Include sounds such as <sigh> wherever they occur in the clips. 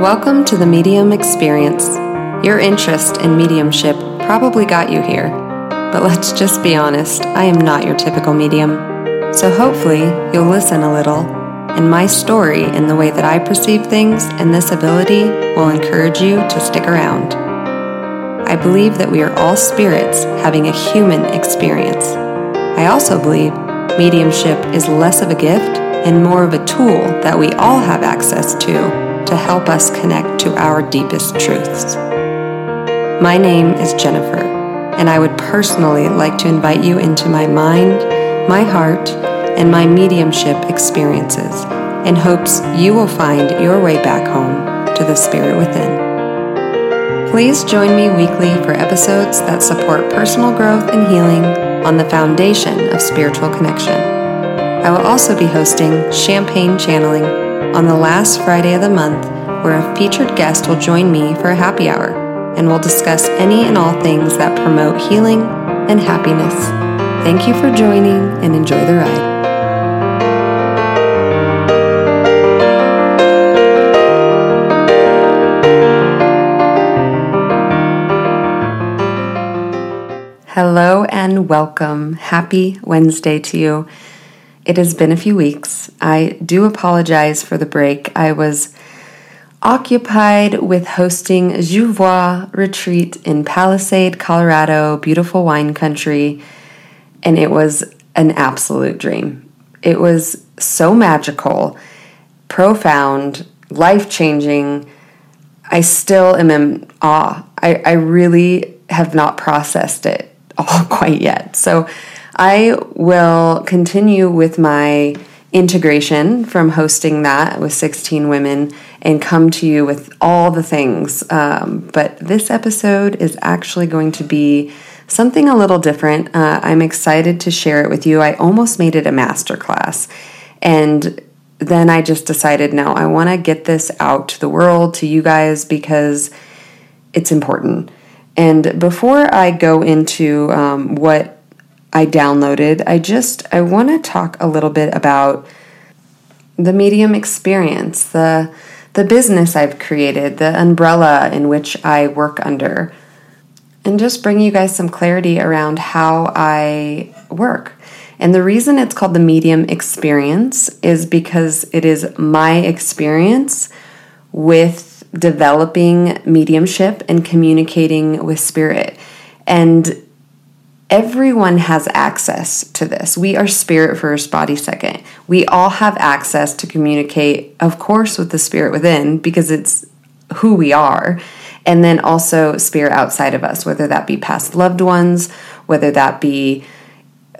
Welcome to the Medium Experience. Your interest in mediumship probably got you here, but let's just be honest, I am not your typical medium. So hopefully, you'll listen a little, and my story and the way that I perceive things and this ability will encourage you to stick around. I believe that we are all spirits having a human experience. I also believe mediumship is less of a gift and more of a tool that we all have access to to help us connect to our deepest truths. My name is Jennifer, and I would personally like to invite you into my mind, my heart, and my mediumship experiences in hopes you will find your way back home to the spirit within. Please join me weekly for episodes that support personal growth and healing on the foundation of spiritual connection. I will also be hosting Champagne Channeling on the last Friday of the month, where a featured guest will join me for a happy hour and we'll discuss any and all things that promote healing and happiness. Thank you for joining and enjoy the ride. Hello and welcome. Happy Wednesday to you. It has been a few weeks. I do apologize for the break. I was occupied with hosting Jouvois retreat in Palisade, Colorado, beautiful wine country, and it was an absolute dream. It was so magical, profound, life changing. I still am in awe. I, I really have not processed it all <laughs> quite yet. So I will continue with my integration from hosting that with 16 women and come to you with all the things. Um, but this episode is actually going to be something a little different. Uh, I'm excited to share it with you. I almost made it a masterclass. And then I just decided no, I want to get this out to the world, to you guys, because it's important. And before I go into um, what I downloaded. I just I want to talk a little bit about the medium experience, the the business I've created, the umbrella in which I work under, and just bring you guys some clarity around how I work. And the reason it's called the medium experience is because it is my experience with developing mediumship and communicating with spirit. And everyone has access to this. We are spirit first, body second. We all have access to communicate, of course, with the spirit within because it's who we are. And then also spirit outside of us, whether that be past loved ones, whether that be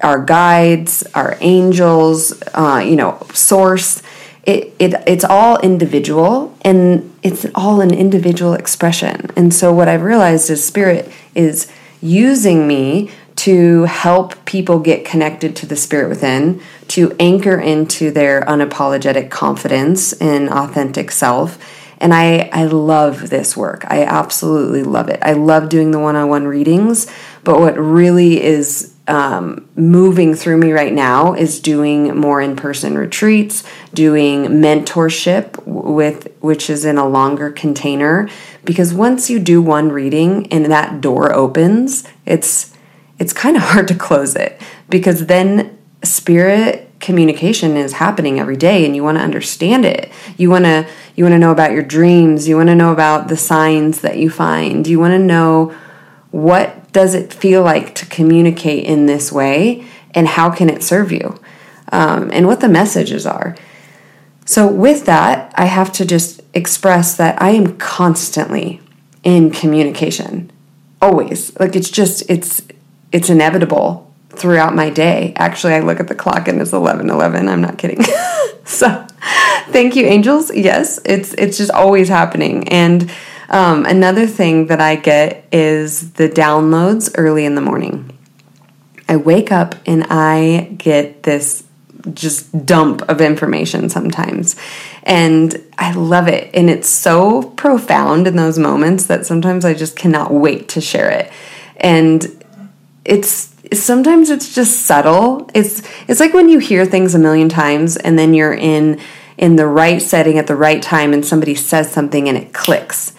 our guides, our angels, uh, you know, source. It, it it's all individual and it's all an individual expression. And so what I've realized is spirit is using me to help people get connected to the spirit within, to anchor into their unapologetic confidence and authentic self. And I, I love this work. I absolutely love it. I love doing the one on one readings, but what really is um, moving through me right now is doing more in person retreats, doing mentorship with which is in a longer container. Because once you do one reading and that door opens, it's it's kind of <laughs> hard to close it because then spirit communication is happening every day and you want to understand it. You want to you want to know about your dreams. You want to know about the signs that you find. You want to know what does it feel like to communicate in this way and how can it serve you um, and what the messages are. So with that i have to just express that i am constantly in communication. Always. Like it's just it's it's inevitable throughout my day. Actually, I look at the clock and it's 11:11. I'm not kidding. <laughs> so, thank you angels. Yes, it's it's just always happening. And um, another thing that I get is the downloads early in the morning. I wake up and I get this just dump of information sometimes. And I love it. And it's so profound in those moments that sometimes I just cannot wait to share it. And it's sometimes it's just subtle. It's it's like when you hear things a million times and then you're in in the right setting at the right time and somebody says something and it clicks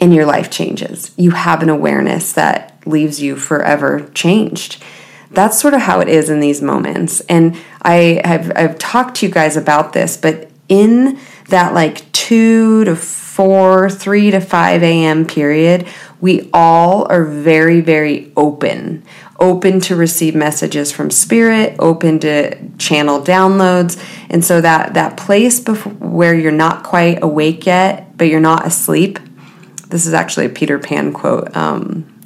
and your life changes. You have an awareness that leaves you forever changed. That's sort of how it is in these moments. And I have I've talked to you guys about this, but in that like two to four, three to five a.m. period, we all are very, very open open to receive messages from spirit open to channel downloads and so that that place before, where you're not quite awake yet but you're not asleep this is actually a peter pan quote um,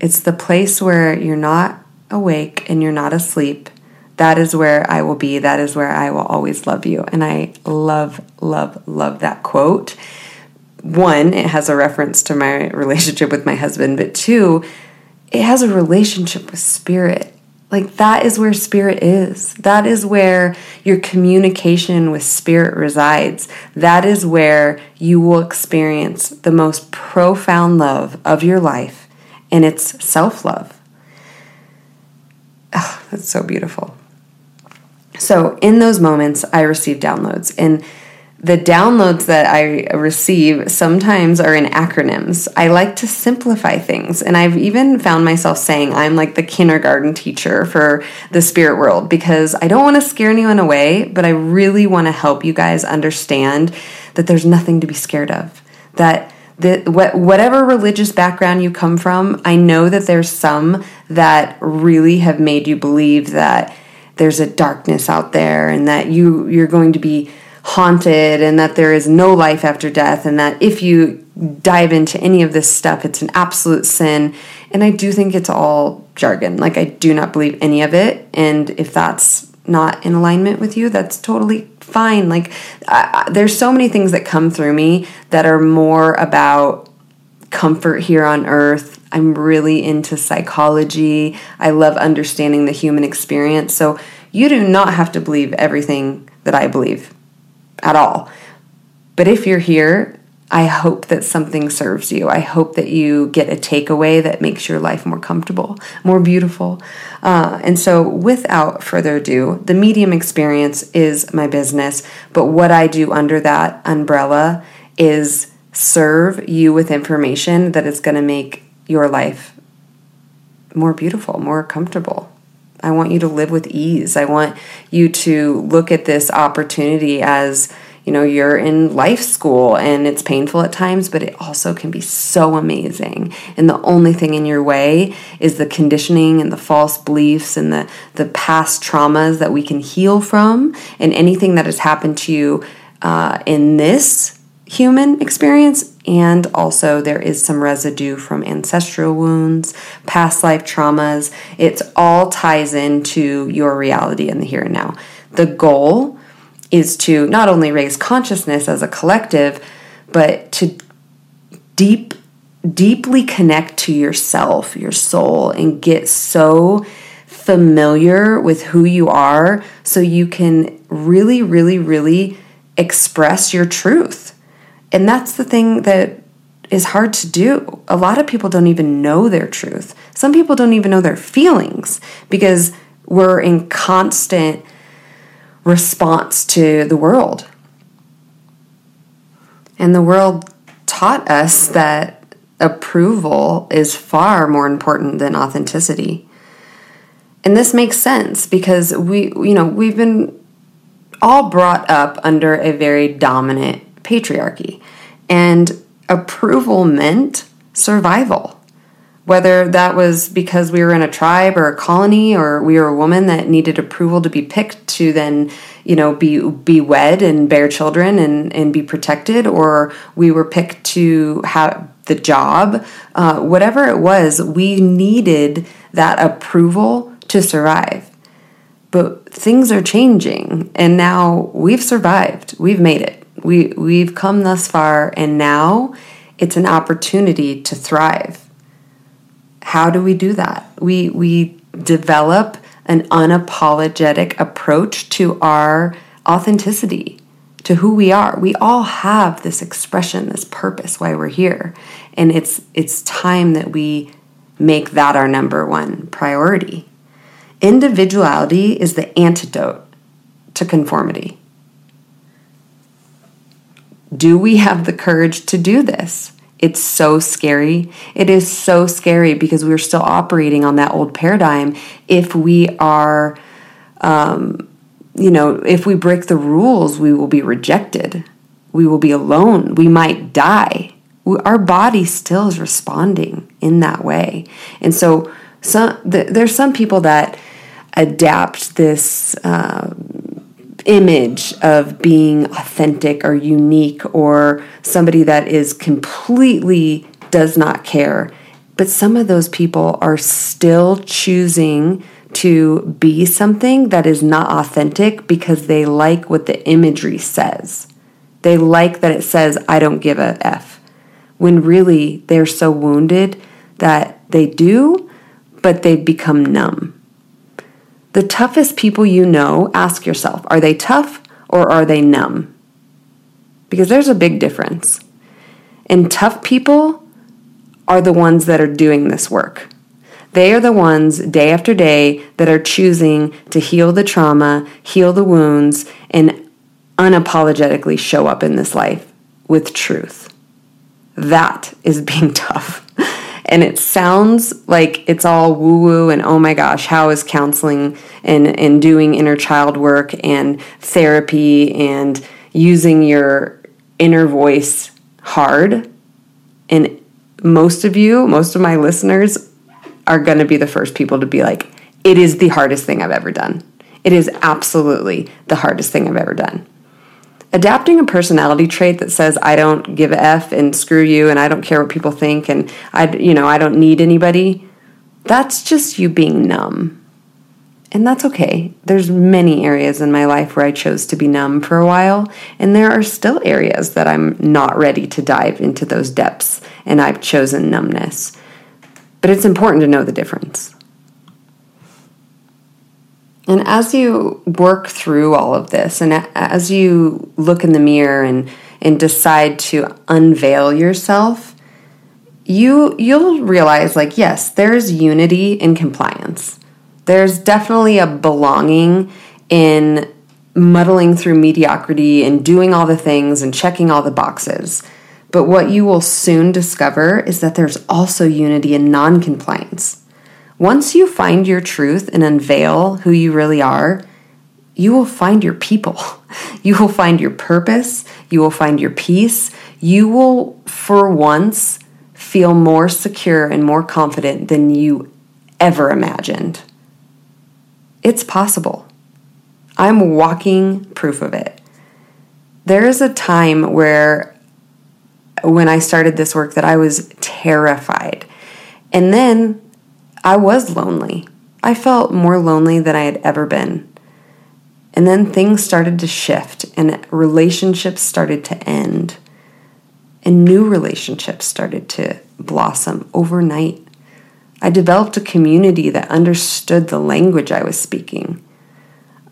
it's the place where you're not awake and you're not asleep that is where i will be that is where i will always love you and i love love love that quote one it has a reference to my relationship with my husband but two it has a relationship with spirit. Like that is where spirit is. That is where your communication with spirit resides. That is where you will experience the most profound love of your life, and it's self love. Oh, that's so beautiful. So, in those moments, I receive downloads. And the downloads that I receive sometimes are in acronyms. I like to simplify things. And I've even found myself saying I'm like the kindergarten teacher for the spirit world because I don't want to scare anyone away, but I really want to help you guys understand that there's nothing to be scared of. That the, whatever religious background you come from, I know that there's some that really have made you believe that there's a darkness out there and that you you're going to be haunted and that there is no life after death and that if you dive into any of this stuff it's an absolute sin. And i do think it's all jargon. Like i do not believe any of it. And if that's not in alignment with you that's totally fine. Like I, there's so many things that come through me that are more about comfort here on earth i'm really into psychology i love understanding the human experience so you do not have to believe everything that i believe at all. But if you're here, I hope that something serves you. I hope that you get a takeaway that makes your life more comfortable, more beautiful. Uh, and so, without further ado, the medium experience is my business. But what I do under that umbrella is serve you with information that is going to make your life more beautiful, more comfortable. I want you to live with ease. I want you to look at this opportunity as you know you're in life school and it's painful at times but it also can be so amazing and the only thing in your way is the conditioning and the false beliefs and the the past traumas that we can heal from and anything that has happened to you uh, in this human experience, and also there is some residue from ancestral wounds, past life traumas. It all ties into your reality in the here and now. The goal is to not only raise consciousness as a collective, but to deep deeply connect to yourself, your soul and get so familiar with who you are so you can really really really express your truth and that's the thing that is hard to do. A lot of people don't even know their truth. Some people don't even know their feelings because we're in constant response to the world. And the world taught us that approval is far more important than authenticity. And this makes sense because we you know, we've been all brought up under a very dominant patriarchy. And approval meant survival. Whether that was because we were in a tribe or a colony or we were a woman that needed approval to be picked to then, you know, be be wed and bear children and, and be protected, or we were picked to have the job, uh, whatever it was, we needed that approval to survive. But things are changing, and now we've survived. We've made it. We we've come thus far and now it's an opportunity to thrive. How do we do that? We we develop an unapologetic approach to our authenticity, to who we are. We all have this expression, this purpose why we're here. And it's it's time that we make that our number one priority. Individuality is the antidote to conformity. Do we have the courage to do this? It's so scary. It is so scary because we're still operating on that old paradigm. If we are, um, you know, if we break the rules, we will be rejected. We will be alone. We might die. We, our body still is responding in that way. And so, some, th- there's some people that adapt this. Uh, image of being authentic or unique or somebody that is completely does not care. But some of those people are still choosing to be something that is not authentic because they like what the imagery says. They like that it says, I don't give a F. When really they're so wounded that they do, but they've become numb. The toughest people you know, ask yourself are they tough or are they numb? Because there's a big difference. And tough people are the ones that are doing this work. They are the ones day after day that are choosing to heal the trauma, heal the wounds, and unapologetically show up in this life with truth. That is being <laughs> tough. And it sounds like it's all woo woo and oh my gosh, how is counseling and, and doing inner child work and therapy and using your inner voice hard? And most of you, most of my listeners, are going to be the first people to be like, it is the hardest thing I've ever done. It is absolutely the hardest thing I've ever done adapting a personality trait that says I don't give f and screw you and I don't care what people think and I you know I don't need anybody that's just you being numb. And that's okay. There's many areas in my life where I chose to be numb for a while and there are still areas that I'm not ready to dive into those depths and I've chosen numbness. But it's important to know the difference and as you work through all of this, and as you look in the mirror and, and decide to unveil yourself, you you'll realize like yes, there's unity in compliance. There's definitely a belonging in muddling through mediocrity and doing all the things and checking all the boxes. But what you will soon discover is that there's also unity in non-compliance once you find your truth and unveil who you really are, you will find your people. <laughs> You will find your purpose. You will find your peace. You will, for once, feel more secure and more confident than you ever imagined. It's possible. I'm walking proof of it. There is a time where, when I started this work, that I was terrified. And then I was lonely. I felt more lonely than I had ever been. And then things started to shift, and relationships started to end, and new relationships started to blossom overnight. I developed a community that understood the language I was speaking.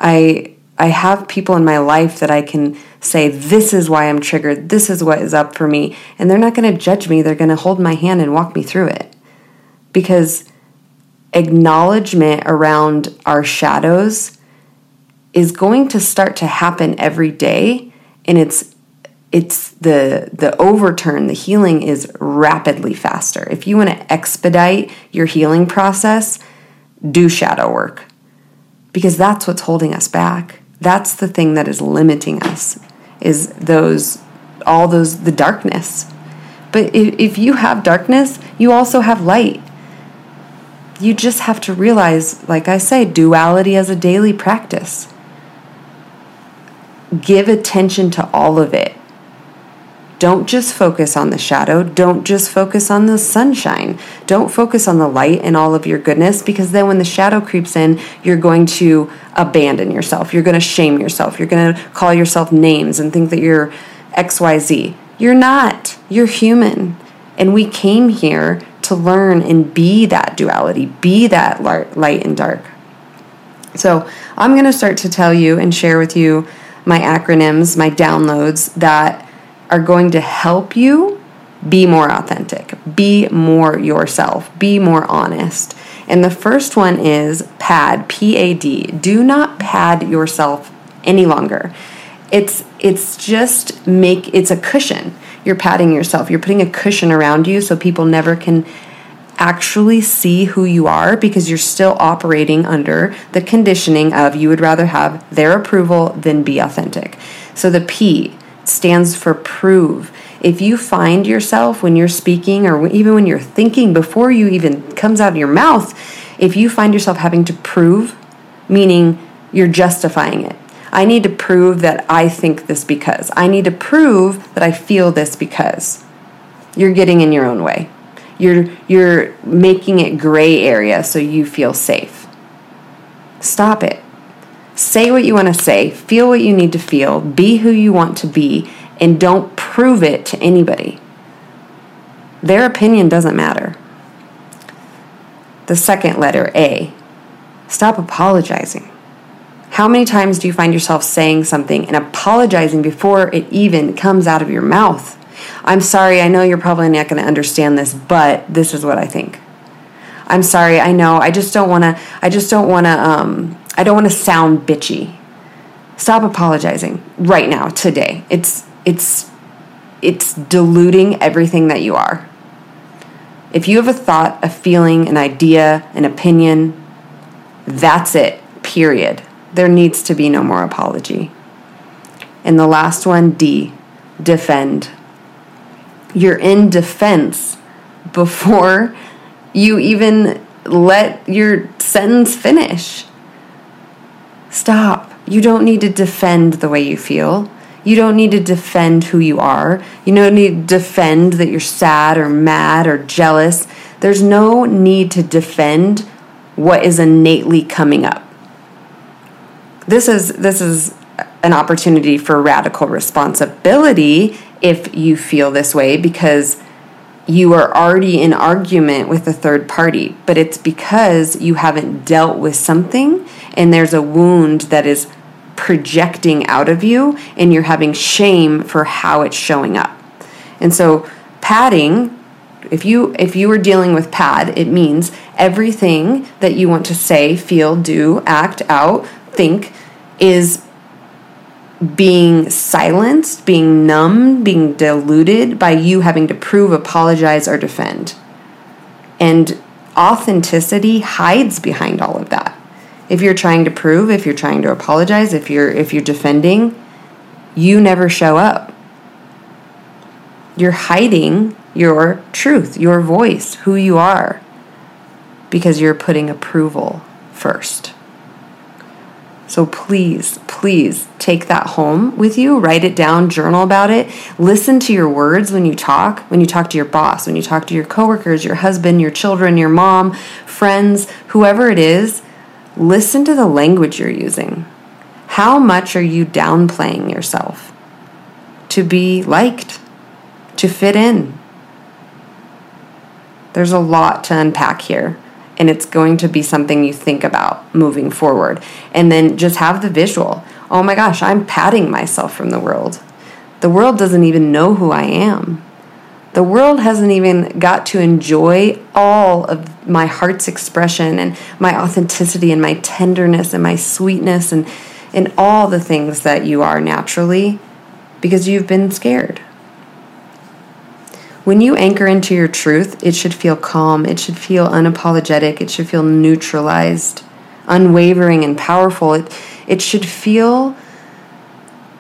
I I have people in my life that I can say, This is why I'm triggered. This is what is up for me. And they're not going to judge me. They're going to hold my hand and walk me through it. Because acknowledgement around our shadows is going to start to happen every day and it's it's the the overturn the healing is rapidly faster. If you want to expedite your healing process do shadow work because that's what's holding us back. That's the thing that is limiting us is those all those the darkness. But if, if you have darkness you also have light you just have to realize, like I say, duality as a daily practice. Give attention to all of it. Don't just focus on the shadow. Don't just focus on the sunshine. Don't focus on the light and all of your goodness because then when the shadow creeps in, you're going to abandon yourself. You're going to shame yourself. You're going to call yourself names and think that you're XYZ. You're not. You're human. And we came here to learn and be that duality, be that light and dark. So, I'm going to start to tell you and share with you my acronyms, my downloads that are going to help you be more authentic, be more yourself, be more honest. And the first one is PAD, P A D. Do not pad yourself any longer. It's it's just make it's a cushion. You're padding yourself. You're putting a cushion around you so people never can actually see who you are because you're still operating under the conditioning of you would rather have their approval than be authentic. So the P stands for prove. If you find yourself when you're speaking or even when you're thinking before you even comes out of your mouth, if you find yourself having to prove, meaning you're justifying it. I need to prove that I think this because. I need to prove that I feel this because. You're getting in your own way. You're you're making it gray area so you feel safe. Stop it. Say what you want to say, feel what you need to feel, be who you want to be, and don't prove it to anybody. Their opinion doesn't matter. The second letter, A. Stop apologizing. How many times do you find yourself saying something and apologizing before it even comes out of your mouth? I'm sorry, I know you're probably not going to understand this, but this is what I think. I'm sorry, I know, I just don't want to, I just don't want to, um, I don't want to sound bitchy. Stop apologizing right now, today. It's, it's, it's diluting everything that you are. If you have a thought, a feeling, an idea, an opinion, that's it, period. There needs to be no more apology. And the last one, D, defend you're in defense before you even let your sentence finish. Stop. You don't need to defend the way you feel. You don't need to defend who you are. You don't need to defend that you're sad or mad or jealous. There's no need to defend what is innately coming up. This is this is an opportunity for radical responsibility if you feel this way because you are already in argument with a third party, but it's because you haven't dealt with something and there's a wound that is projecting out of you and you're having shame for how it's showing up. And so padding if you if you are dealing with pad, it means everything that you want to say, feel, do, act out, think is being silenced, being numbed, being diluted by you having to prove, apologize, or defend. And authenticity hides behind all of that. If you're trying to prove, if you're trying to apologize, if you're if you're defending, you never show up. You're hiding your truth, your voice, who you are because you're putting approval first. So please, please take that home with you, write it down, journal about it. Listen to your words when you talk, when you talk to your boss, when you talk to your coworkers, your husband, your children, your mom, friends, whoever it is. Listen to the language you're using. How much are you downplaying yourself to be liked, to fit in? There's a lot to unpack here and it's going to be something you think about moving forward. And then just have the visual. Oh my gosh, I'm padding myself from the world. The world doesn't even know who I am. The world hasn't even got to enjoy all of my heart's expression and my authenticity and my tenderness and my sweetness and, and all the things that you are naturally because you've been scared. When you anchor into your truth, it should feel calm, it should feel unapologetic, it should feel neutralized, unwavering, and powerful. It, it should feel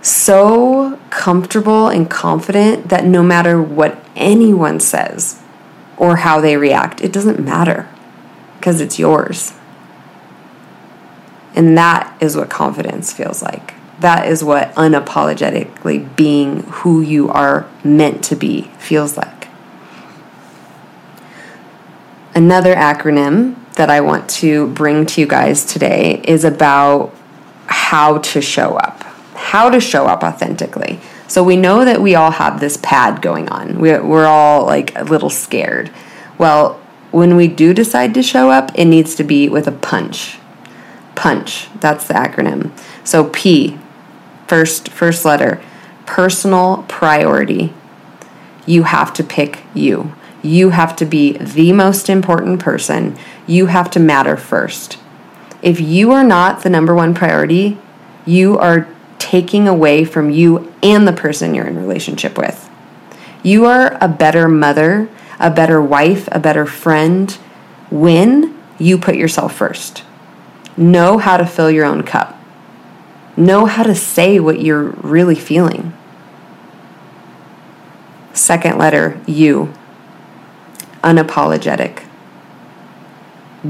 so comfortable and confident that no matter what anyone says or how they react, it doesn't matter because it's yours. And that is what confidence feels like that is what unapologetically being who you are meant to be feels like. Another acronym that I want to bring to you guys today is about how to show up. How to show up authentically. So we know that we all have this pad going on. We're all like a little scared. Well, when we do decide to show up, it needs to be with a punch. Punch, that's the acronym. So P, first first letter personal priority you have to pick you you have to be the most important person you have to matter first if you are not the number one priority you are taking away from you and the person you're in relationship with. You are a better mother, a better wife, a better friend when you put yourself first. Know how to fill your own cup. Know how to say what U're really feeling. Second letter, you. Unapologetic.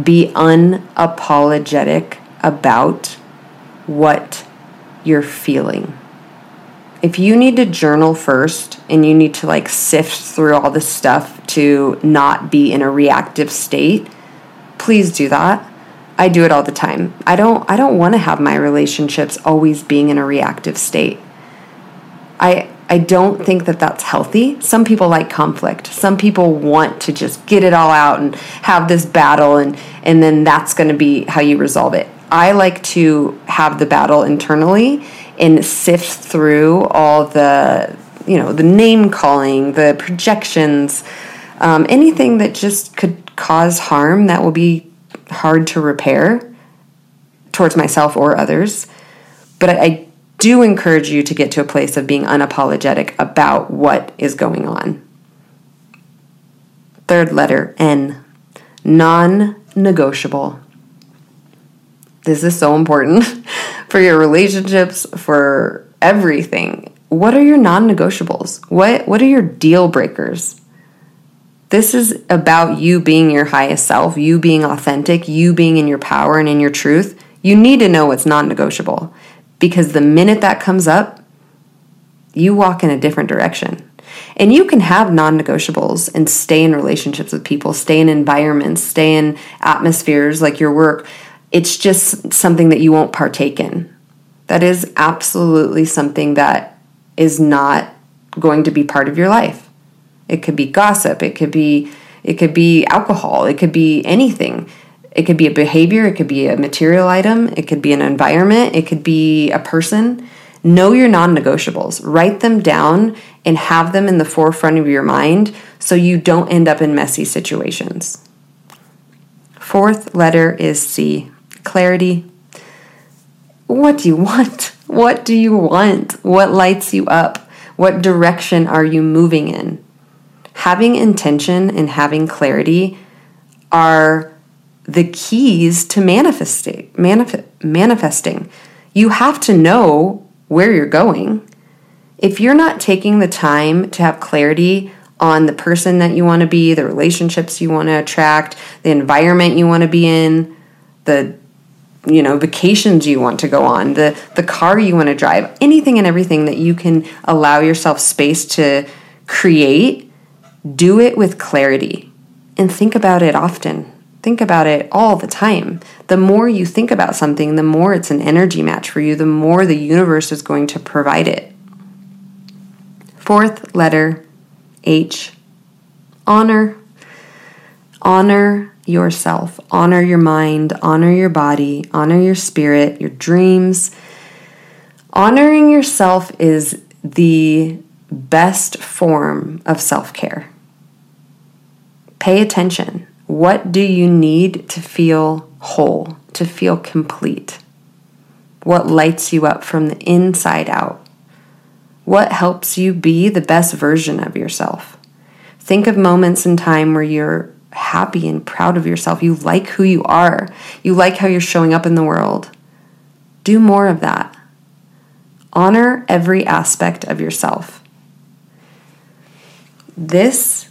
Be unapologetic about what you're feeling. If you need to journal first and you need to like sift through all this stuff to not be in a reactive state, please do that. I do it all the time. I don't I don't want to have my relationships always being in a reactive state. I I don't think that that's healthy. Some people like conflict. Some people want to just get it all out and have this battle and and then that's going to be how you resolve it. I like to have the battle internally and sift through all the, you know, the name calling, the projections, um, anything that just could cause harm that will be hard to repair towards myself or others. But I, I do encourage you to get to a place of being unapologetic about what is going on. Third letter N, non negotiable. This is so important <laughs> for your relationships, for everything. What are your non-negotiables? What what are your deal breakers? This is about you being your highest self, you being authentic, you being in your power and in your truth. You need to know what's non-negotiable because the minute that comes up, you walk in a different direction. And you can have non negotiables and stay in relationships with people, stay in environments, stay in atmospheres like your work it's just something that you won't partake in. That is absolutely something that is not going to be part of your life. It could be gossip, it could be it could be alcohol, it could be anything. It could be a behavior, it could be a material item, it could be an environment, it could be a person. Know your non negotiables, write them down, and have them in the forefront of your mind so you don't end up in messy situations. Fourth letter is C clarity. What do you want? What do you want? What lights you up? What direction are you moving in? Having intention and having clarity are the keys to manifesting. Manif- manifesting. You have to know where you're going. If you're not taking the time to have clarity on the person that you want to be, the relationships you want to attract, the environment you want to be in, the you know vacations you want to go on the the car you want to drive anything and everything that you can allow yourself space to create do it with clarity. And think about it often. Think about it all the time. The more you think about something the more it's an energy match for you the more the universe is going to provide it. Fourth letter h. Honor. Honor yourself. Honor your mind, honor your body, honor your spirit, your dreams. Honoring yourself is the best form of self care. Pay attention. What do you need to feel whole, to feel complete? What lights you up from the inside out? What helps you be the best version of yourself? Think of moments in time where you're happy and proud of yourself. You like who you are. You like how you're showing up in the world. Do more of that. Honor every aspect of yourself. This,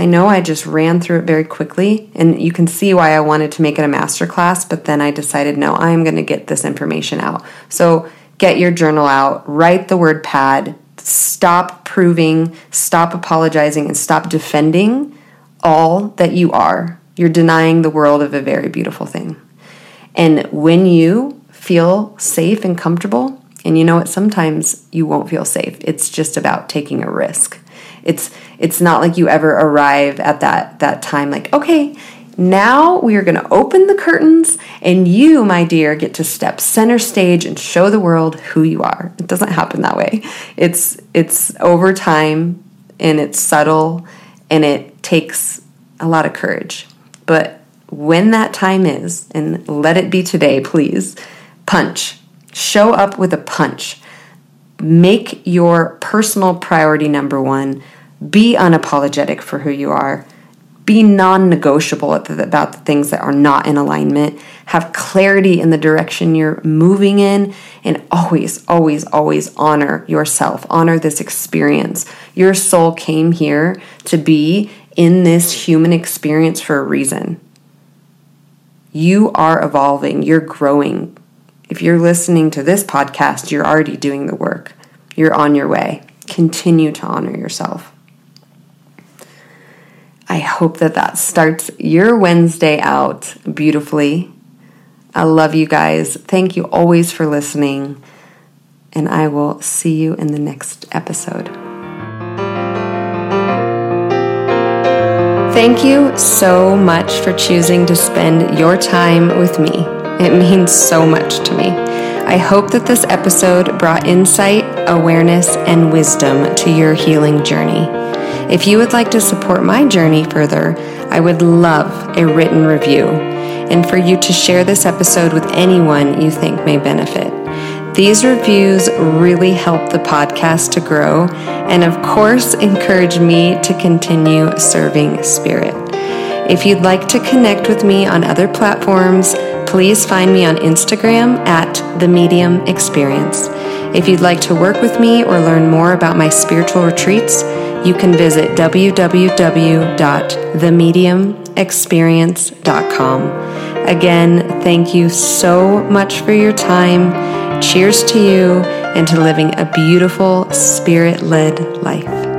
I know I just ran through it very quickly, and you can see why I wanted to make it a masterclass, but then I decided no, I am going to get this information out. So get your journal out, write the word pad, stop proving, stop apologizing, and stop defending all that you are, you're denying the world of a very beautiful thing. And when you feel safe and comfortable, and you know what, sometimes you won't feel safe. It's just about taking a risk. It's it's not like you ever arrive at that that time like, okay, now we are going to open the curtains and you, my dear, get to step center stage and show the world who you are. It doesn't happen that way. It's it's over time and it's subtle and it takes a lot of courage. But when that time is, and let it be today, please, punch. Show up with a punch. Make your personal priority number one. Be unapologetic for who you are. Be non negotiable about the things that are not in alignment. Have clarity in the direction you're moving in. And always, always, always honor yourself. Honor this experience. Your soul came here to be in this human experience for a reason. You are evolving, you're growing. If you're listening to this podcast, you're already doing the work. You're on your way. Continue to honor yourself. I hope that that starts your Wednesday out beautifully. I love you guys. Thank you always for listening, and I will see you in the next episode. Thank you so much for choosing to spend your time with me. It means so much to me. I hope that this episode brought insight, awareness, and wisdom to your healing journey. If you would like to support my journey further, I would love a written review and for you to share this episode with anyone you think may benefit. These reviews really help the podcast to grow and, of course, encourage me to continue serving Spirit. If you'd like to connect with me on other platforms, please find me on Instagram at The Medium Experience. If you'd like to work with me or learn more about my spiritual retreats, you can visit www.themediumexperience.com. Again, thank you so much for your time. Cheers to you and to living a beautiful, spirit led life.